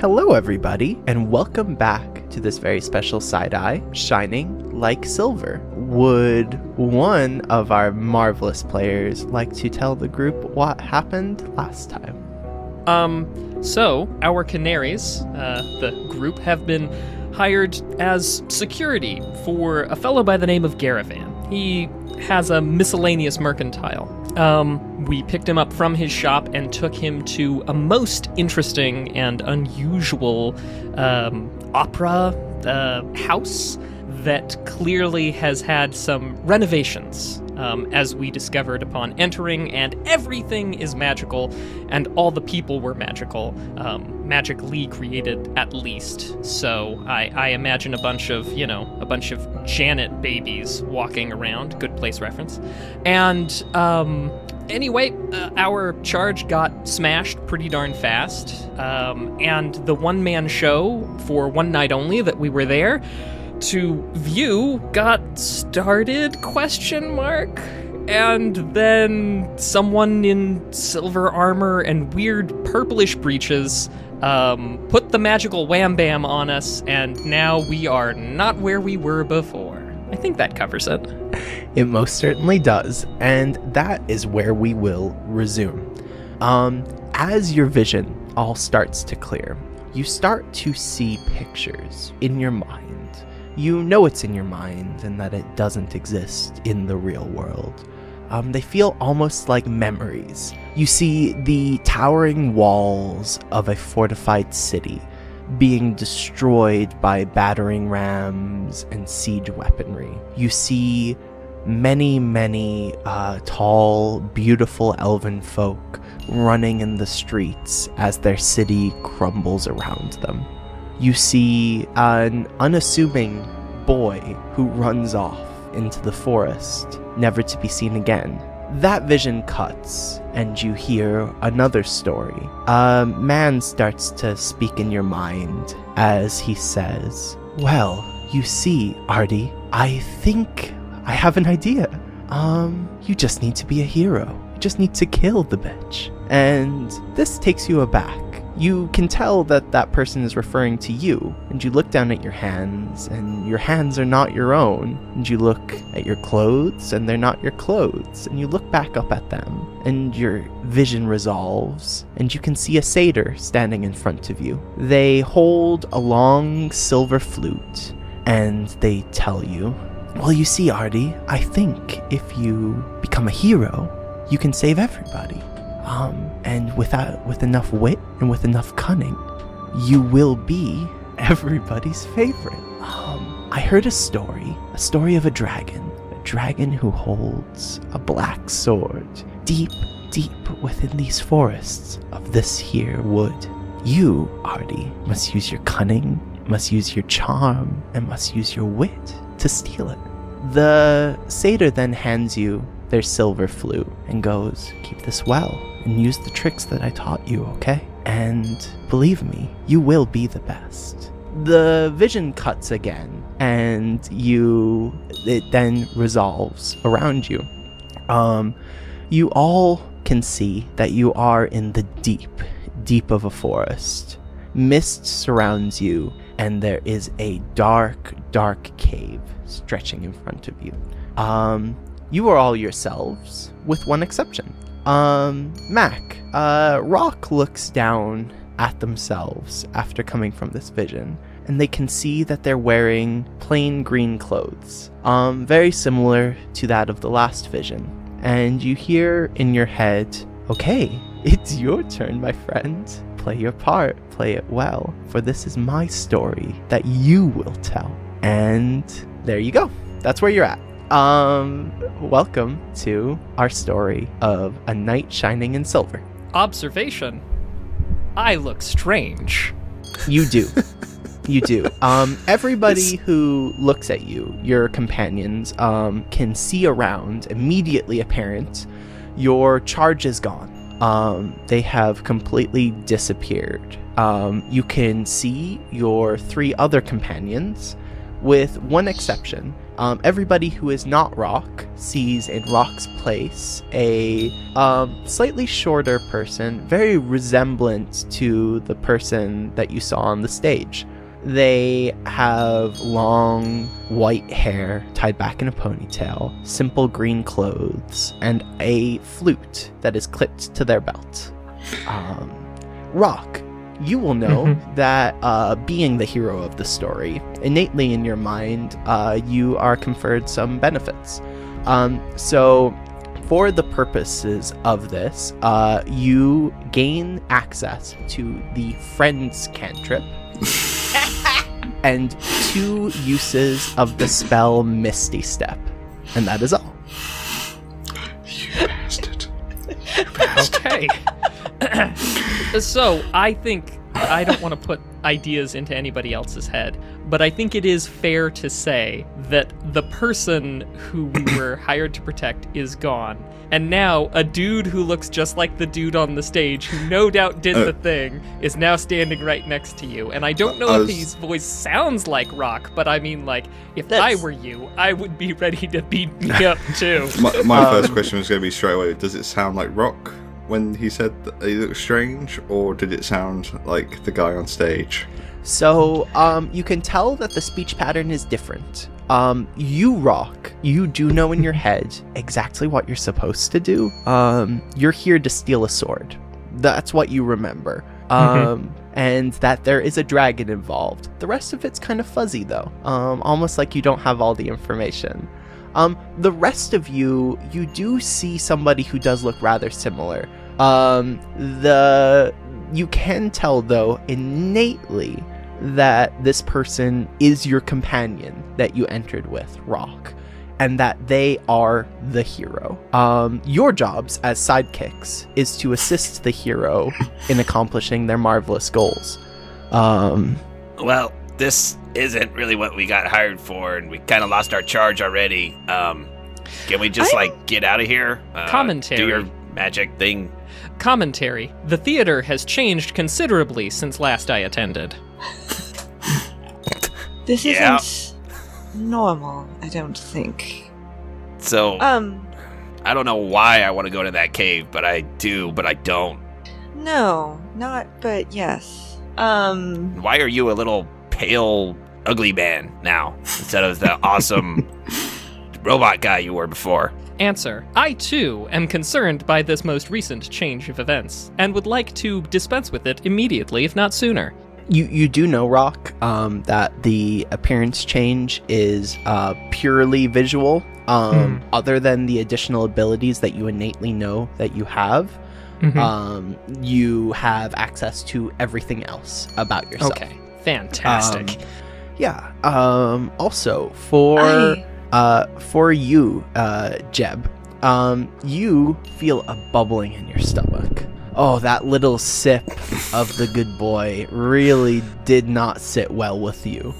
Hello, everybody, and welcome back to this very special side eye, shining like silver. Would one of our marvelous players like to tell the group what happened last time? Um, so our canaries, uh, the group, have been hired as security for a fellow by the name of Garavan. He has a miscellaneous mercantile. Um, we picked him up from his shop and took him to a most interesting and unusual um, opera uh, house that clearly has had some renovations, um, as we discovered upon entering, and everything is magical, and all the people were magical, um, magically created at least. So I, I imagine a bunch of, you know, a bunch of Janet babies walking around. Good place reference. And um, anyway, uh, our charge got smashed pretty darn fast. Um, and the one man show for one night only that we were there to view got started question mark and then someone in silver armor and weird purplish breeches um, put the magical wham bam on us and now we are not where we were before i think that covers it It most certainly does, and that is where we will resume. Um, as your vision all starts to clear, you start to see pictures in your mind. You know it's in your mind and that it doesn't exist in the real world. Um, they feel almost like memories. You see the towering walls of a fortified city being destroyed by battering rams and siege weaponry. You see many, many uh, tall, beautiful elven folk running in the streets as their city crumbles around them. You see an unassuming boy who runs off into the forest, never to be seen again. That vision cuts, and you hear another story. A man starts to speak in your mind as he says, Well, you see, Artie, I think I have an idea. Um, you just need to be a hero. You just need to kill the bitch. And this takes you aback. You can tell that that person is referring to you, and you look down at your hands, and your hands are not your own. And you look at your clothes, and they're not your clothes. And you look back up at them, and your vision resolves, and you can see a satyr standing in front of you. They hold a long silver flute, and they tell you well, you see, Artie, I think if you become a hero, you can save everybody. Um, and without with enough wit and with enough cunning, you will be everybody's favorite. Um, I heard a story, a story of a dragon, a dragon who holds a black sword deep, deep within these forests of this here wood. You, Artie, must use your cunning, must use your charm, and must use your wit to steal it. The satyr then hands you their silver flute and goes, Keep this well and use the tricks that I taught you, okay? And believe me, you will be the best. The vision cuts again, and you it then resolves around you. Um, you all can see that you are in the deep, deep of a forest. Mist surrounds you, and there is a dark, dark cave stretching in front of you. Um, you are all yourselves, with one exception. Um, Mac, uh, Rock looks down at themselves after coming from this vision, and they can see that they're wearing plain green clothes, um, very similar to that of the last vision. And you hear in your head, okay, it's your turn, my friend. Play your part, play it well, for this is my story that you will tell. And there you go. That's where you're at. Um, welcome to our story of a knight shining in silver. observation i look strange You do. you do. Um, everybody who looks at you, your companions, um, can see around, immediately apparent, your charge is gone. Um, they have completely disappeared. Um, you can see your three other companions, with one exception, Um, everybody who is not Rock sees in Rock's place a um, slightly shorter person, very resemblant to the person that you saw on the stage. They have long white hair tied back in a ponytail, simple green clothes, and a flute that is clipped to their belt. Um, Rock, you will know Mhm. that uh, being the hero of the story, innately in your mind, uh, you are conferred some benefits. Um, so, for the purposes of this, uh, you gain access to the Friends cantrip and two uses of the spell Misty Step. And that is all. You bastard. Okay. so I think I don't want to put ideas into anybody else's head, but I think it is fair to say that the person who we were hired to protect is gone. And now a dude who looks just like the dude on the stage, who no doubt did Uh. the thing, is now standing right next to you. And I don't know I if his voice sounds like Rock, but I mean, like, if That's- I were you, I would be ready to beat me up too. My, my Um, first question was going to be straight away does it sound like Rock when he said that he looked strange, or did it sound like the guy on stage? So, um, you can tell that the speech pattern is different. Um, you rock. You do know in your head exactly what you're supposed to do. Um, you're here to steal a sword. That's what you remember. Um, and that there is a dragon involved. The rest of it's kind of fuzzy though. Um, almost like you don't have all the information. Um, the rest of you, you do see somebody who does look rather similar. Um, the you can tell though innately that this person is your companion that you entered with, Rock, and that they are the hero. Um, your jobs as sidekicks is to assist the hero in accomplishing their marvelous goals. Um, Well, this isn't really what we got hired for, and we kind of lost our charge already. Um, can we just I'm- like get out of here? Uh, Commentary. Do your magic thing. Commentary The theater has changed considerably since last I attended. This Yeah. isn't normal, I don't think. So Um, I don't know why I want to go to that cave, but I do, but I don't. no, not, but yes. Um, Why are you a little pale, ugly man now instead of the awesome robot guy you were before? Answer I too am concerned by this most recent change of events, and would like to dispense with it immediately, if not sooner. you you do know Rock um, that the appearance change is uh, purely visual. Um, Other than the additional abilities that you innately know that you have, Mm-hmm. um, you have access to everything else about yourself. okay, fantastic. Um, yeah. Um, also for I, uh, for you, uh, Jeb, um, you feel a bubbling in your stomach. Oh, that little sip of the good boy really did not sit well with you.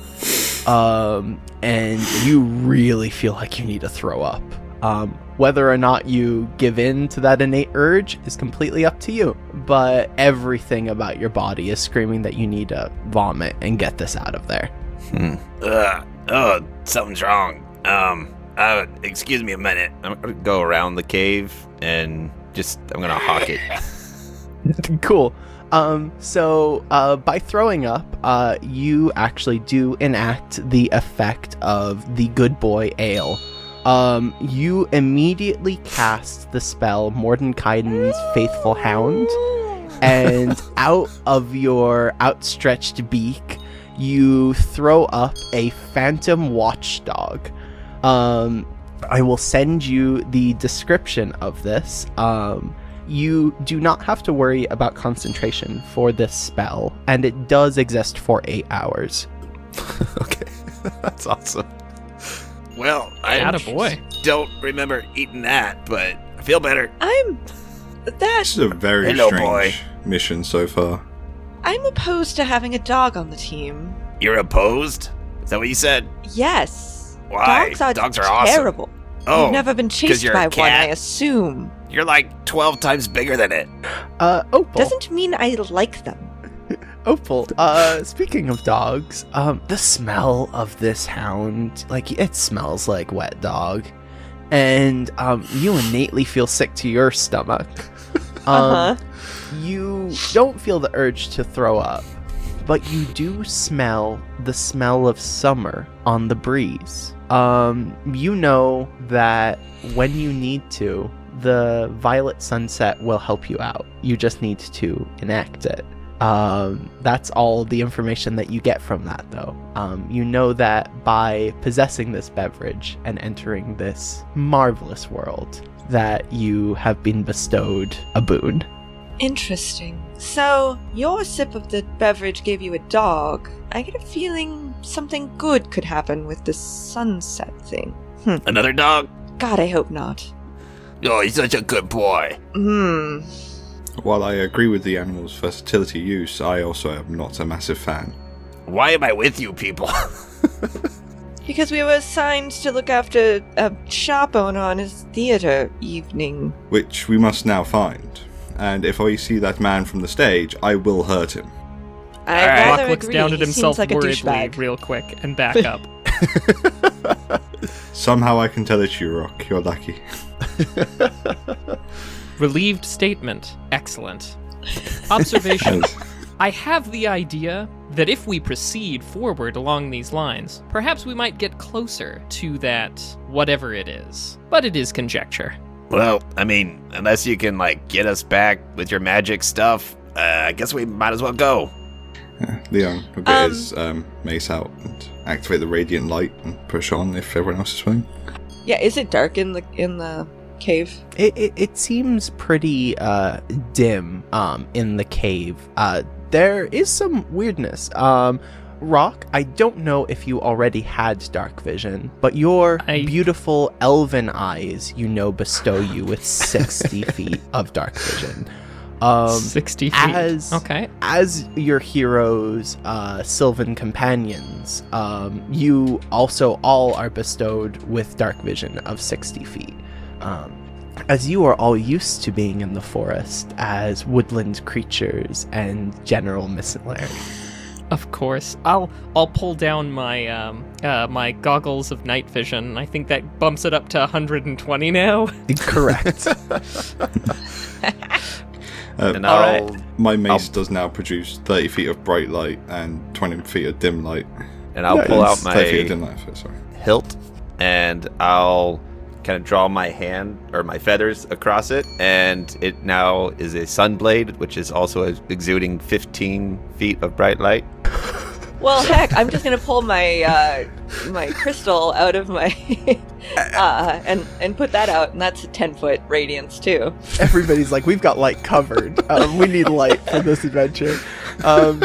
Um, and you really feel like you need to throw up. Um, whether or not you give in to that innate urge is completely up to you. But everything about your body is screaming that you need to vomit and get this out of there. Hmm. Ugh. Oh, something's wrong. Um, uh, excuse me a minute. I'm gonna go around the cave and just, I'm gonna hawk it. cool. Um, so uh, by throwing up, uh, you actually do enact the effect of the good boy ale. Um, you immediately cast the spell Mordenkainen's Faithful Hound, and out of your outstretched beak, you throw up a phantom watchdog. Um, I will send you the description of this. Um, you do not have to worry about concentration for this spell, and it does exist for eight hours. okay, that's awesome. Well, I had a boy. don't remember eating that, but I feel better. I'm, that, This is a very Hello, strange mission so far. I'm opposed to having a dog on the team. You're opposed? Is that what you said? Yes. Why? Dogs are, Dogs are awesome. terrible. Oh, You've never been chased by one. I assume. you're like 12 times bigger than it. Uh, Opal. Doesn't mean I like them. Opal, uh, speaking of dogs, um, the smell of this hound, like, it smells like wet dog. And, um, you innately feel sick to your stomach. Um, Uh-huh. you don't feel the urge to throw up, but you do smell the smell of summer on the breeze. Um, you know that when you need to, the violet sunset will help you out. You just need to enact it. Um, that's all the information that you get from that, though. Um, you know that by possessing this beverage and entering this marvelous world, that you have been bestowed a boon. Interesting. So, your sip of the beverage gave you a dog. I get a feeling something good could happen with the sunset thing. Another dog? God, I hope not. Oh, he's such a good boy. Hmm. While I agree with the animal's versatility use, I also am not a massive fan. Why am I with you people? Because we were assigned to look after a shop owner on his theater evening. Which we must now find. And if I see that man from the stage, I will hurt him. I Alright. Rock looks agree. down at himself like worriedly real quick and back up. Somehow I can tell it's you, Rock. You're lucky. Relieved statement. Excellent. Observation. I have the idea that if we proceed forward along these lines, perhaps we might get closer to that whatever it is. But it is conjecture. Well, I mean, unless you can, like, get us back with your magic stuff, uh, I guess we might as well go. Yeah, Leon will get Um, his um, mace out and activate the radiant light and push on if everyone else is willing. Yeah, is it dark in the in the cave? It, it, it seems pretty uh, dim um, in the cave. Uh, there is some weirdness. Um, Rock, I don't know if you already had dark vision, but your I- beautiful elven eyes, you know, bestow you with 60 feet of dark vision. Um, 60 feet. as- okay. as your heroes, uh, Sylvan companions, um, you also all are bestowed with dark vision of 60 feet. Um, as you are all used to being in the forest as woodland creatures and general missionary. Of course. I'll I'll pull down my um uh my goggles of night vision. I think that bumps it up to 120 now. Correct. Uh, And All I'll, my mace does now produce 30 feet of bright light and 20 feet of dim light. and I'll pull out 30 feet of my dim light, sorry. hilt and I'll kind of draw my hand or my feathers across it, and it now is a sunblade, which is also exuding 15 feet of bright light. Well, heck, I'm just gonna pull my uh, my crystal out of my uh, and and put that out, and that's a ten foot radiance too. Everybody's like, we've got light covered. Um, we need light for this adventure. Um,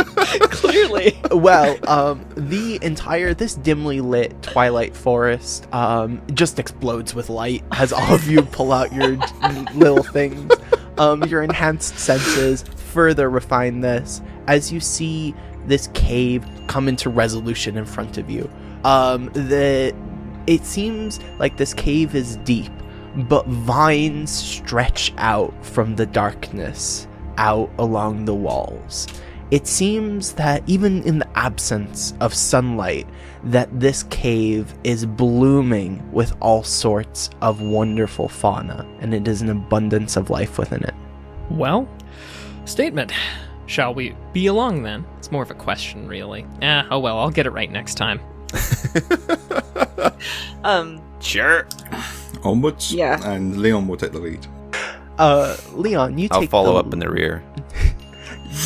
Clearly, well, um, the entire this dimly lit twilight forest um, just explodes with light as all of you pull out your little things. Um, your enhanced senses further refine this as you see this cave come into resolution in front of you. Um, the it seems like this cave is deep, but vines stretch out from the darkness out along the walls it seems that even in the absence of sunlight that this cave is blooming with all sorts of wonderful fauna and it is an abundance of life within it Well, statement. Shall we be along then? It's more of a question, really. Ah, oh well, I'll get it right next time. um, Sure. Onwards, Yeah. and Leon will take the lead. uh leon you take I'll follow the, up in the rear.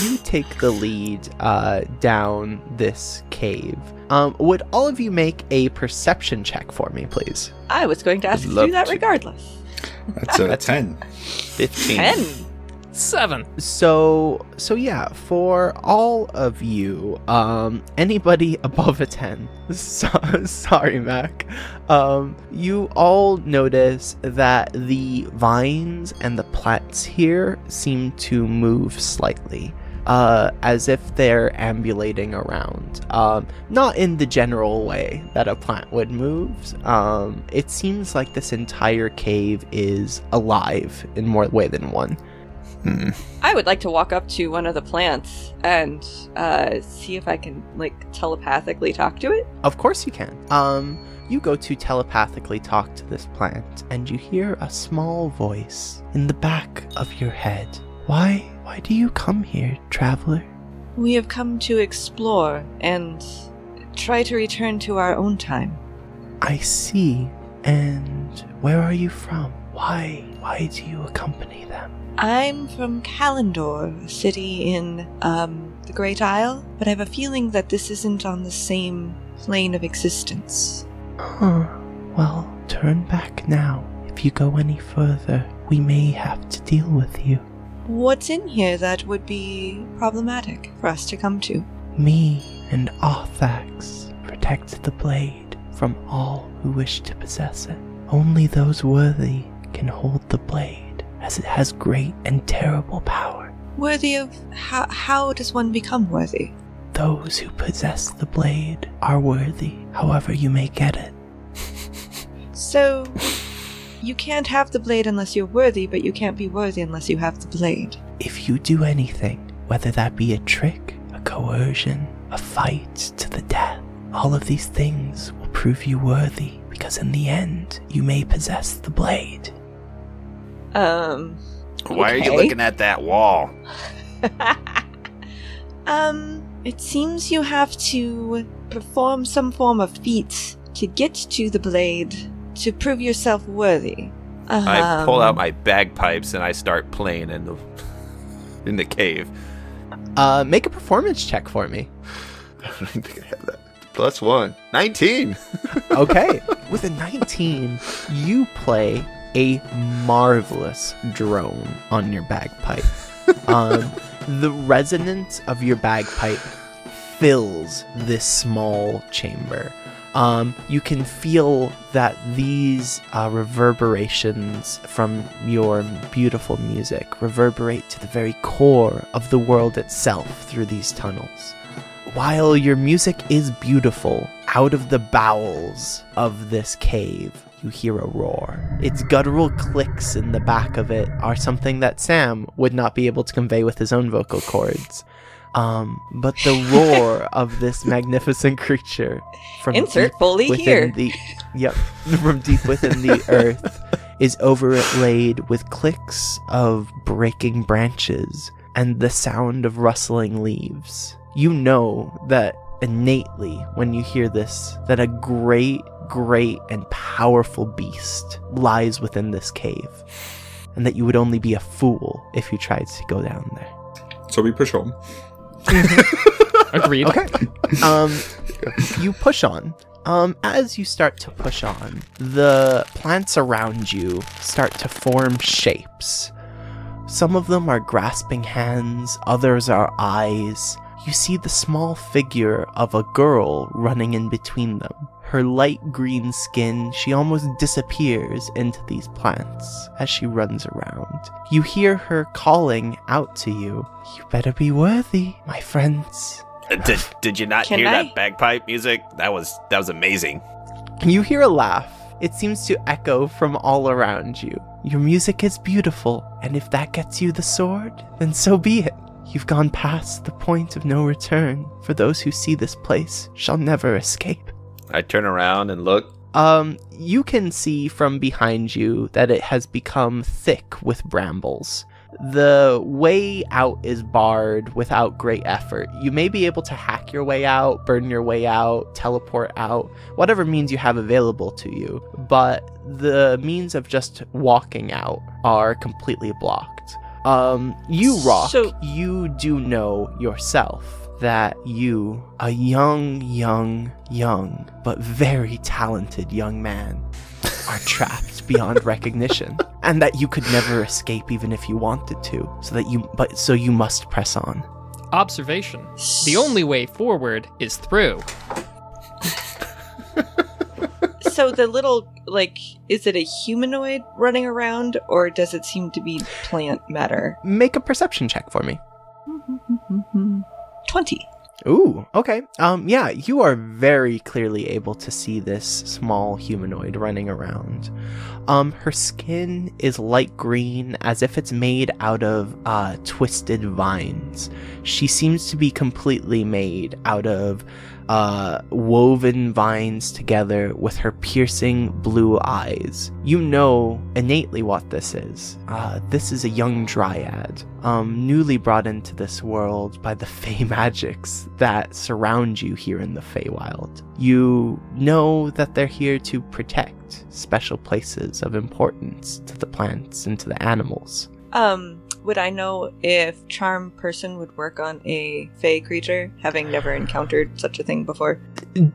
You take the lead uh down this cave um would all of you make a perception check for me please I was going to ask you to do that to. regardless. That's a That's- 10. 15. Ten. Seven. So so yeah, for all of you, um, anybody above a ten, so, sorry Mac, um, you all notice that the vines and the plants here seem to move slightly. Uh, as if they're ambulating around. Um, not in the general way that a plant would move. Um, it seems like this entire cave is alive in more way than one. Hmm. I would like to walk up to one of the plants and uh, see if I can like telepathically talk to it. Of course you can. Um, you go to telepathically talk to this plant, and you hear a small voice in the back of your head. Why? Why do you come here, traveler? We have come to explore and try to return to our own time. I see. And where are you from? Why? Why do you accompany them? I'm from Kalendor, a city in um, the Great Isle, but I have a feeling that this isn't on the same plane of existence. Huh. Well, turn back now. If you go any further, we may have to deal with you. What's in here that would be problematic for us to come to? Me and Arthax protect the blade from all who wish to possess it. Only those worthy can hold the blade, as it has great and terrible power. Worthy of how? How does one become worthy? Those who possess the blade are worthy, however you may get it. So, you can't have the blade unless you're worthy, but you can't be worthy unless you have the blade. If you do anything, whether that be a trick, a coercion, a fight to the death, all of these things will prove you worthy, because in the end, you may possess the blade. Um. Why are you looking at that wall? um. It seems you have to perform some form of feat to get to the blade to prove yourself worthy. I pull out Um, my bagpipes and I start playing in the in the cave. Uh, make a performance check for me. I don't think I have that. Plus one. 19. Okay. With a 19, you play a marvelous drone on your bagpipe. Um, the resonance of your bagpipe fills this small chamber. Um, you can feel that these uh, reverberations from your beautiful music reverberate to the very core of the world itself through these tunnels. While your music is beautiful, out of the bowels of this cave, you hear a roar. Its guttural clicks in the back of it are something that Sam would not be able to convey with his own vocal cords. Um, but the roar of this magnificent creature from Insert Foley within here. the yep from deep within the earth is overlaid with clicks of breaking branches and the sound of rustling leaves. You know that innately when you hear this that a great, great and powerful beast lies within this cave, and that you would only be a fool if you tried to go down there. So we push on. Agreed. Okay. um, you push on. Um, as you start to push on, the plants around you start to form shapes. Some of them are grasping hands, others are eyes. You see the small figure of a girl running in between them. Her light green skin, she almost disappears into these plants as she runs around. You hear her calling out to you, You better be worthy, my friends. Did, did you not Can hear I? that bagpipe music? That was that was amazing. You hear a laugh. It seems to echo from all around you. Your music is beautiful, and if that gets you the sword, then so be it. You've gone past the point of no return, for those who see this place shall never escape. I turn around and look. Um, you can see from behind you that it has become thick with brambles. The way out is barred without great effort. You may be able to hack your way out, burn your way out, teleport out, whatever means you have available to you, but the means of just walking out are completely blocked. Um, you rock, So- you do know yourself that you, a young, young, young, but very talented young man, are trapped beyond recognition, and that you could never escape even if you wanted to. So that you, but so you must press on. Observation. The only way forward is through. So the little like is it a humanoid running around or does it seem to be plant matter? Make a perception check for me. 20. Ooh, okay. Um, yeah, you are very clearly able to see this small humanoid running around. Um, her skin is light green, as if it's made out of uh, twisted vines. She seems to be completely made out of uh, woven vines together with her piercing blue eyes. You know innately what this is. Uh, this is a young dryad, um, newly brought into this world by the Fey magics that surround you here in the Feywild. You know that they're here to protect special places of importance to the plants and to the animals. Um, would I know if charm person would work on a fey creature, having never encountered such a thing before?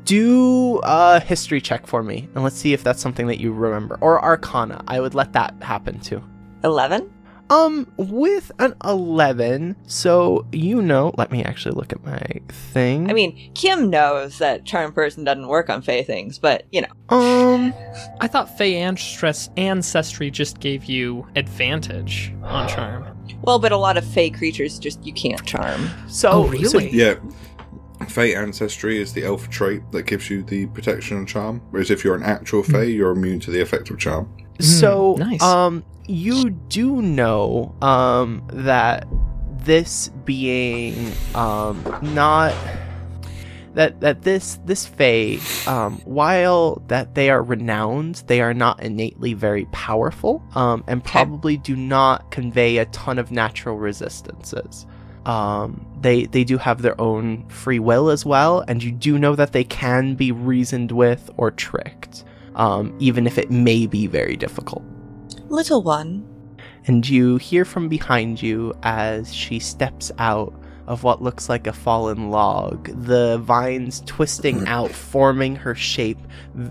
Do a history check for me, and let's see if that's something that you remember. Or Arcana. I would let that happen too. Eleven. Um, with an 11, so you know, let me actually look at my thing. I mean, Kim knows that charm person doesn't work on fey things, but you know, um, I thought Fey Ancestress- Ancestry just gave you advantage on charm. well, but a lot of fey creatures just you can't charm. so, Oh, so- really? Yeah. Fey ancestry is the elf trait that gives you the protection and charm. Whereas if you're an actual Fey, you're immune to the effect of charm. So, nice. um, you do know, um, that this being, um, not that that this this Fae, um, while that they are renowned, they are not innately very powerful, um, and probably do not convey a ton of natural resistances. Um, they they do have their own free will as well, and you do know that they can be reasoned with or tricked, um, even if it may be very difficult. Little one, And you hear from behind you as she steps out of what looks like a fallen log, the vines twisting out, forming her shape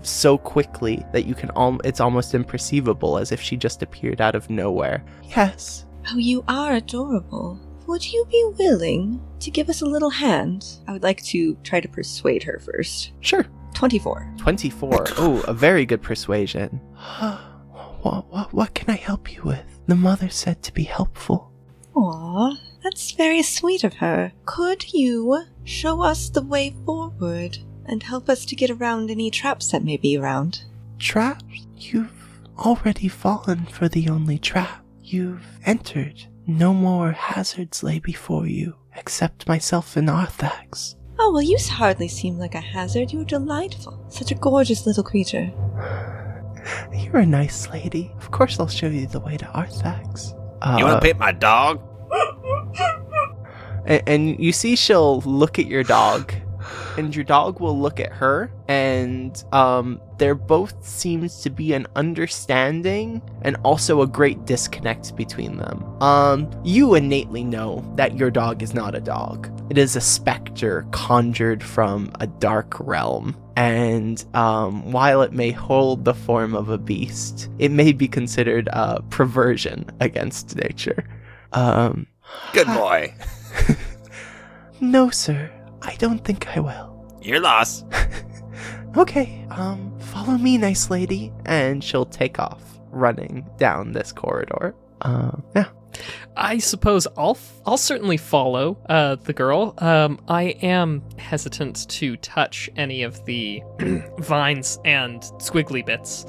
so quickly that you can al- it's almost imperceivable as if she just appeared out of nowhere. Yes. oh, you are adorable. Would you be willing to give us a little hand? I would like to try to persuade her first. Sure. Twenty-four. 24. Oh, a very good persuasion. what, what, what can I help you with? The mother said to be helpful. Aw, that's very sweet of her. Could you show us the way forward and help us to get around any traps that may be around? Traps? You've already fallen for the only trap. You've entered. No more hazards lay before you, except myself and Arthax. Oh, well, you hardly seem like a hazard. You're delightful. Such a gorgeous little creature. You're a nice lady. Of course, I'll show you the way to Arthax. Uh, You want to pet my dog? and, and you see, she'll look at your dog, and your dog will look at her, and um, there both seems to be an understanding and also a great disconnect between them. Um, you innately know that your dog is not a dog. It is a specter conjured from a dark realm. And um, while it may hold the form of a beast, it may be considered a perversion against nature. Um, Good boy. no, sir. I don't think I will. You're lost. Okay, um, follow me, nice lady. And she'll take off, running down this corridor. Um, yeah. I suppose I'll I'll certainly follow uh, the girl. Um, I am hesitant to touch any of the vines and squiggly bits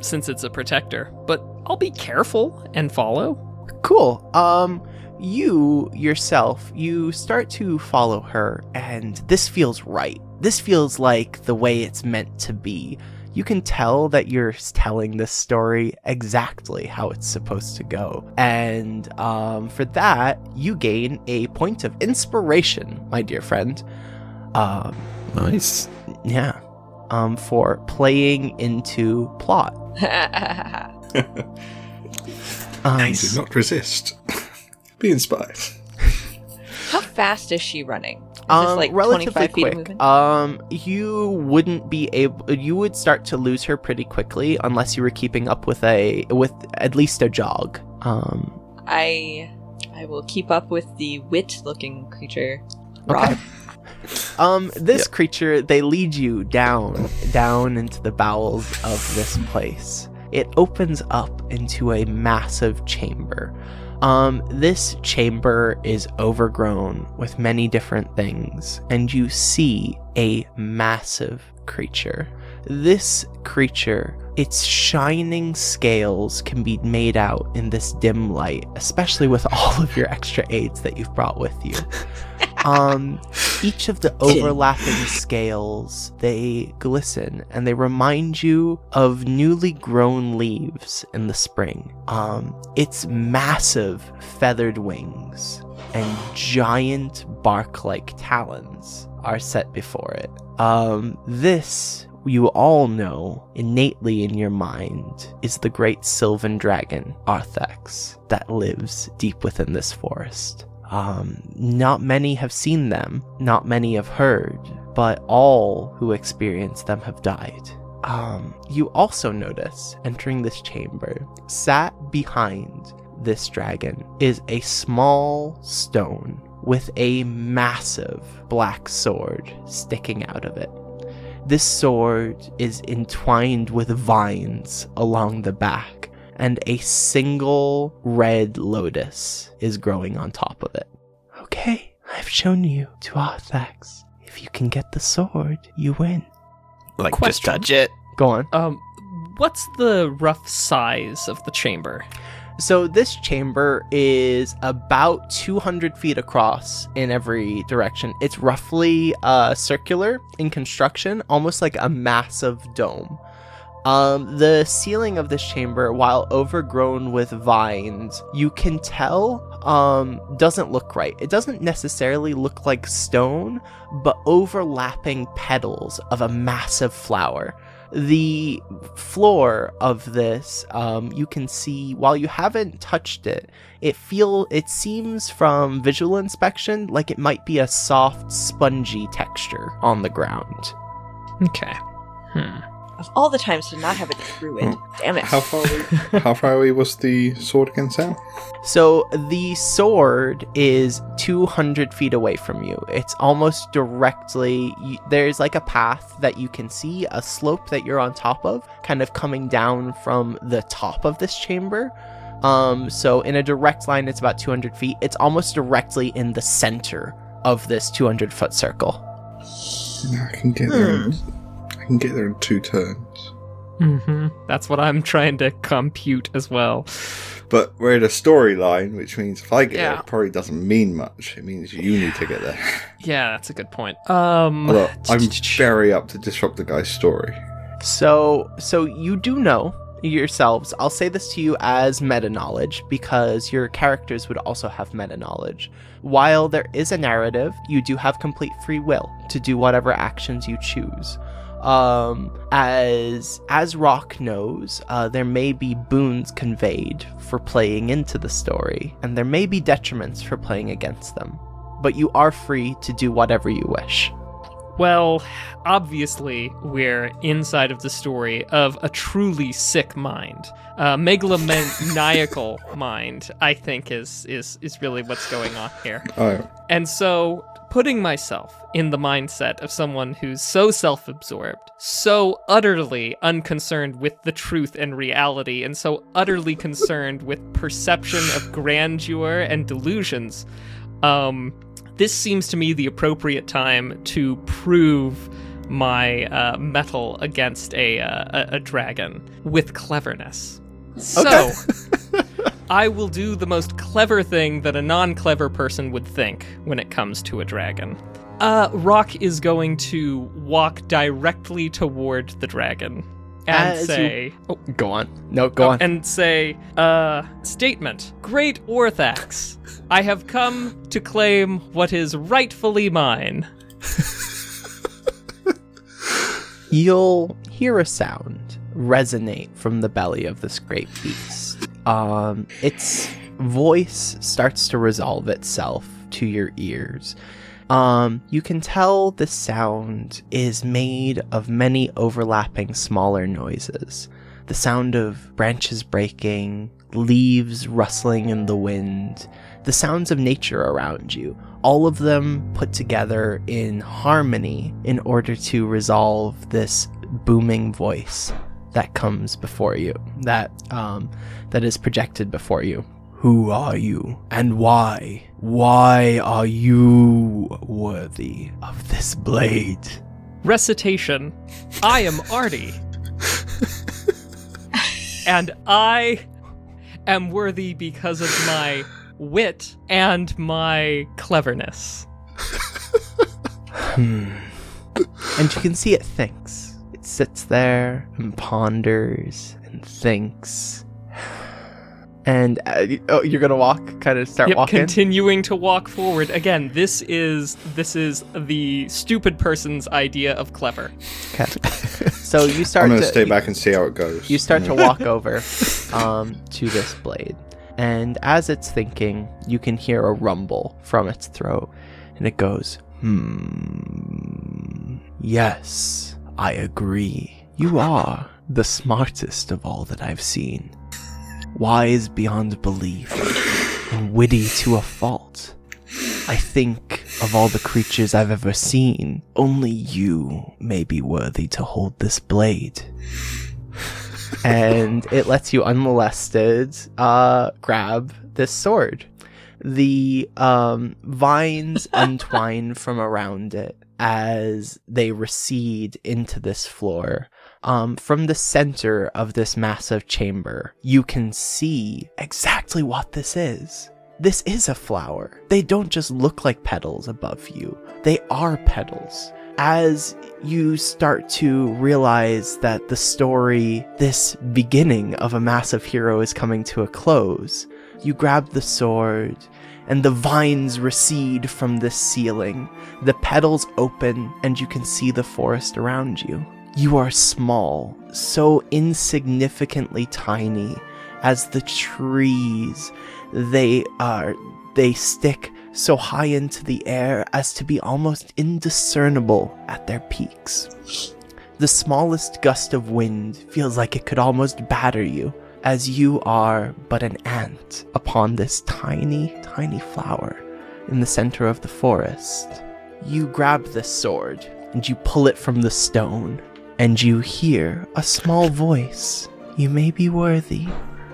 since it's a protector, but I'll be careful and follow. Cool. Um, you yourself, you start to follow her, and this feels right. This feels like the way it's meant to be. You can tell that you're telling this story exactly how it's supposed to go. And um, for that, you gain a point of inspiration, my dear friend. Um, Nice. yeah. Um, for playing into plot. Um, Do not resist. Be inspired. How fast is she running? Is um, this like relatively 25 feet of quick. Um, you wouldn't be able. You would start to lose her pretty quickly unless you were keeping up with a with at least a jog. Um, I I will keep up with the wit-looking creature. Okay. Um, this creature they lead you down down into the bowels of this place. It opens up into a massive chamber. Um, this chamber is overgrown with many different things, and you see a massive creature. This creature, its shining scales can be made out in this dim light, especially with all of your extra aids that you've brought with you. Um, each of the overlapping scales, they glisten and they remind you of newly grown leaves in the spring. Um, its massive feathered wings and giant bark-like talons are set before it. Um, this you all know innately in your mind is the great sylvan dragon Arthax that lives deep within this forest. Um, not many have seen them, not many have heard, but all who experience them have died. Um, you also notice entering this chamber, sat behind this dragon is a small stone with a massive black sword sticking out of it. This sword is entwined with vines along the back, and a single red lotus is growing on top of it. Okay, I've shown you to Arthax. If you can get the sword, you win. Like, just Question. touch it. Go on. Um, what's the rough size of the chamber? So this chamber is about 200 feet across in every direction. It's roughly uh, circular in construction, almost like a massive dome. Um, the ceiling of this chamber, while overgrown with vines, you can tell um, doesn't look right. It doesn't necessarily look like stone, but overlapping petals of a massive flower the floor of this um, you can see while you haven't touched it it feel it seems from visual inspection like it might be a soft spongy texture on the ground Okay. Hmm. Of all the times to not have a druid. Damn it. How far away, how far away was the sword again, Sam? so the sword is 200 feet away from you it's almost directly you, there's like a path that you can see a slope that you're on top of kind of coming down from the top of this chamber um so in a direct line it's about 200 feet it's almost directly in the center of this 200 foot circle Yeah, I can get there. in- I can get there in two turns. Mm-hmm. That's what I'm trying to compute as well. But we're in a storyline, which means if I get there, it probably doesn't mean much. It means you need to get there. Yeah, that's a good point. Um, Although I'm very up to disrupt the guy's story. So, so you do know yourselves. I'll say this to you as meta knowledge because your characters would also have meta knowledge. While there is a narrative, you do have complete free will to do whatever actions you choose. Um, as as Rock knows, uh, there may be boons conveyed for playing into the story, and there may be detriments for playing against them. But you are free to do whatever you wish. Well, obviously, we're inside of the story of a truly sick mind. Uh, megalomaniacal mind, I think, is, is, is really what's going on here. Oh, And so, putting myself in the mindset of someone who's so self absorbed, so utterly unconcerned with the truth and reality, and so utterly concerned with perception of grandeur and delusions, um, this seems to me the appropriate time to prove my uh, metal against a, uh, a, a dragon with cleverness. So, I will do the most clever thing that a non clever person would think when it comes to a dragon. Uh, Rock is going to walk directly toward the dragon and As you- say, oh, Go on. No, go Oh, on. and say, uh, statement. Great Arthax, I have come to claim what is rightfully mine. you'll hear a sound resonate from the belly of this great beast. Um, its voice starts to resolve itself to your ears. Um, you can tell the sound is made of many overlapping smaller noises. The sound of branches breaking, leaves rustling in the wind, the sounds of nature around you, all of them put together in harmony in order to resolve this booming voice that comes before you, that um, that is projected before you. Who are you? And why? Why are you worthy of this blade? Recitation I am Artie. and I am worthy because of my wit and my cleverness. Hmm. and you can see it thinks. It sits there and ponders and thinks. And uh, oh, you're gonna walk, kind of start Yep, walking. continuing to walk forward. Again, this is this is the stupid person's idea of clever. Okay. so you start I'm gonna to stay back and see how it goes. you start to walk over um, to this blade, and as it's thinking, you can hear a rumble from its throat, and it goes, "Hmm. Yes, I agree. You are the smartest of all that I've seen, wise beyond belief, and witty to a fault." I think of all the creatures I've ever seen, only you may be worthy to hold this blade. and it lets you unmolested uh, grab this sword. The um, vines untwine from around it as they recede into this floor. Um, from the center of this massive chamber, you can see exactly what this is. This is a flower. They don't just look like petals above you, they are petals. As you start to realize that the story, this beginning of a massive hero, is coming to a close, you grab the sword, and the vines recede from the ceiling. The petals open, and you can see the forest around you. You are small, so insignificantly tiny as the trees they are they stick so high into the air as to be almost indiscernible at their peaks. The smallest gust of wind feels like it could almost batter you, as you are but an ant upon this tiny, tiny flower in the center of the forest. You grab the sword and you pull it from the stone, and you hear a small voice. You may be worthy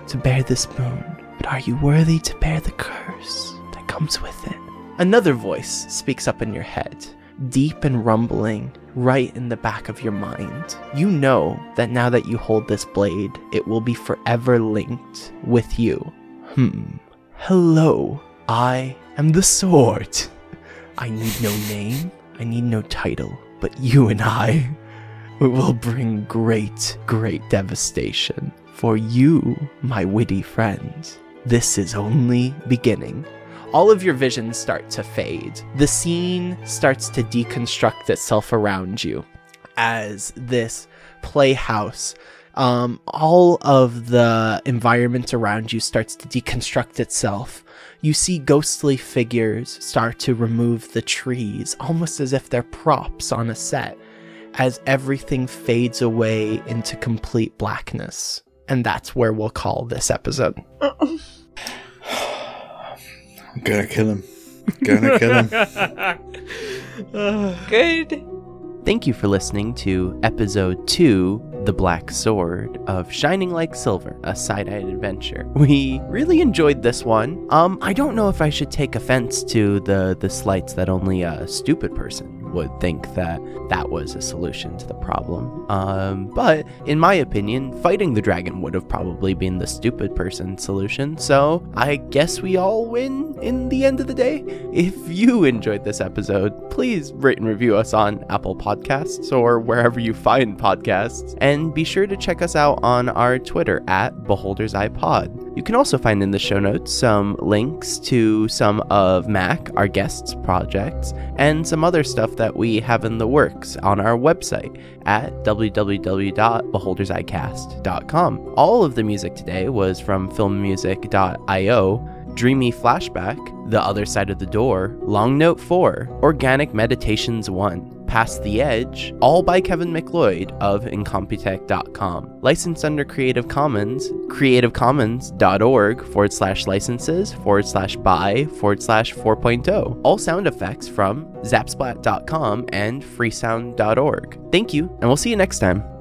to bear this boon, but are you worthy to bear the curse that comes with it? Another voice speaks up in your head, deep and rumbling, right in the back of your mind. You know that now that you hold this blade, it will be forever linked with you. Hmm. Hello, I am the sword. I need no name, I need no title, but you and I will bring great, great devastation for you, my witty friend. This is only beginning. All of your visions start to fade. The scene starts to deconstruct itself around you as this playhouse. Um, all of the environment around you starts to deconstruct itself. You see ghostly figures start to remove the trees, almost as if they're props on a set, as everything fades away into complete blackness. And that's where we'll call this episode. I'm gonna kill him. Gonna kill him. Good. Thank you for listening to episode 2, The Black Sword of Shining Like Silver, a side-eyed adventure. We really enjoyed this one. Um I don't know if I should take offense to the the slights that only a stupid person would think that that was a solution to the problem. Um but in my opinion, fighting the dragon would have probably been the stupid person solution. So, I guess we all win in the end of the day. If you enjoyed this episode, please rate and review us on Apple Podcasts or wherever you find podcasts. And be sure to check us out on our Twitter at Beholder's iPod. You can also find in the show notes some links to some of Mac, our guest's projects, and some other stuff that we have in the works on our website at www.beholdersicast.com. All of the music today was from filmmusic.io Dreamy Flashback, The Other Side of the Door, Long Note 4, Organic Meditations 1, Past the Edge, all by Kevin MacLeod of Incompetech.com. Licensed under Creative Commons, creativecommons.org forward slash licenses forward slash by forward slash 4.0. All sound effects from zapsplat.com and freesound.org. Thank you, and we'll see you next time.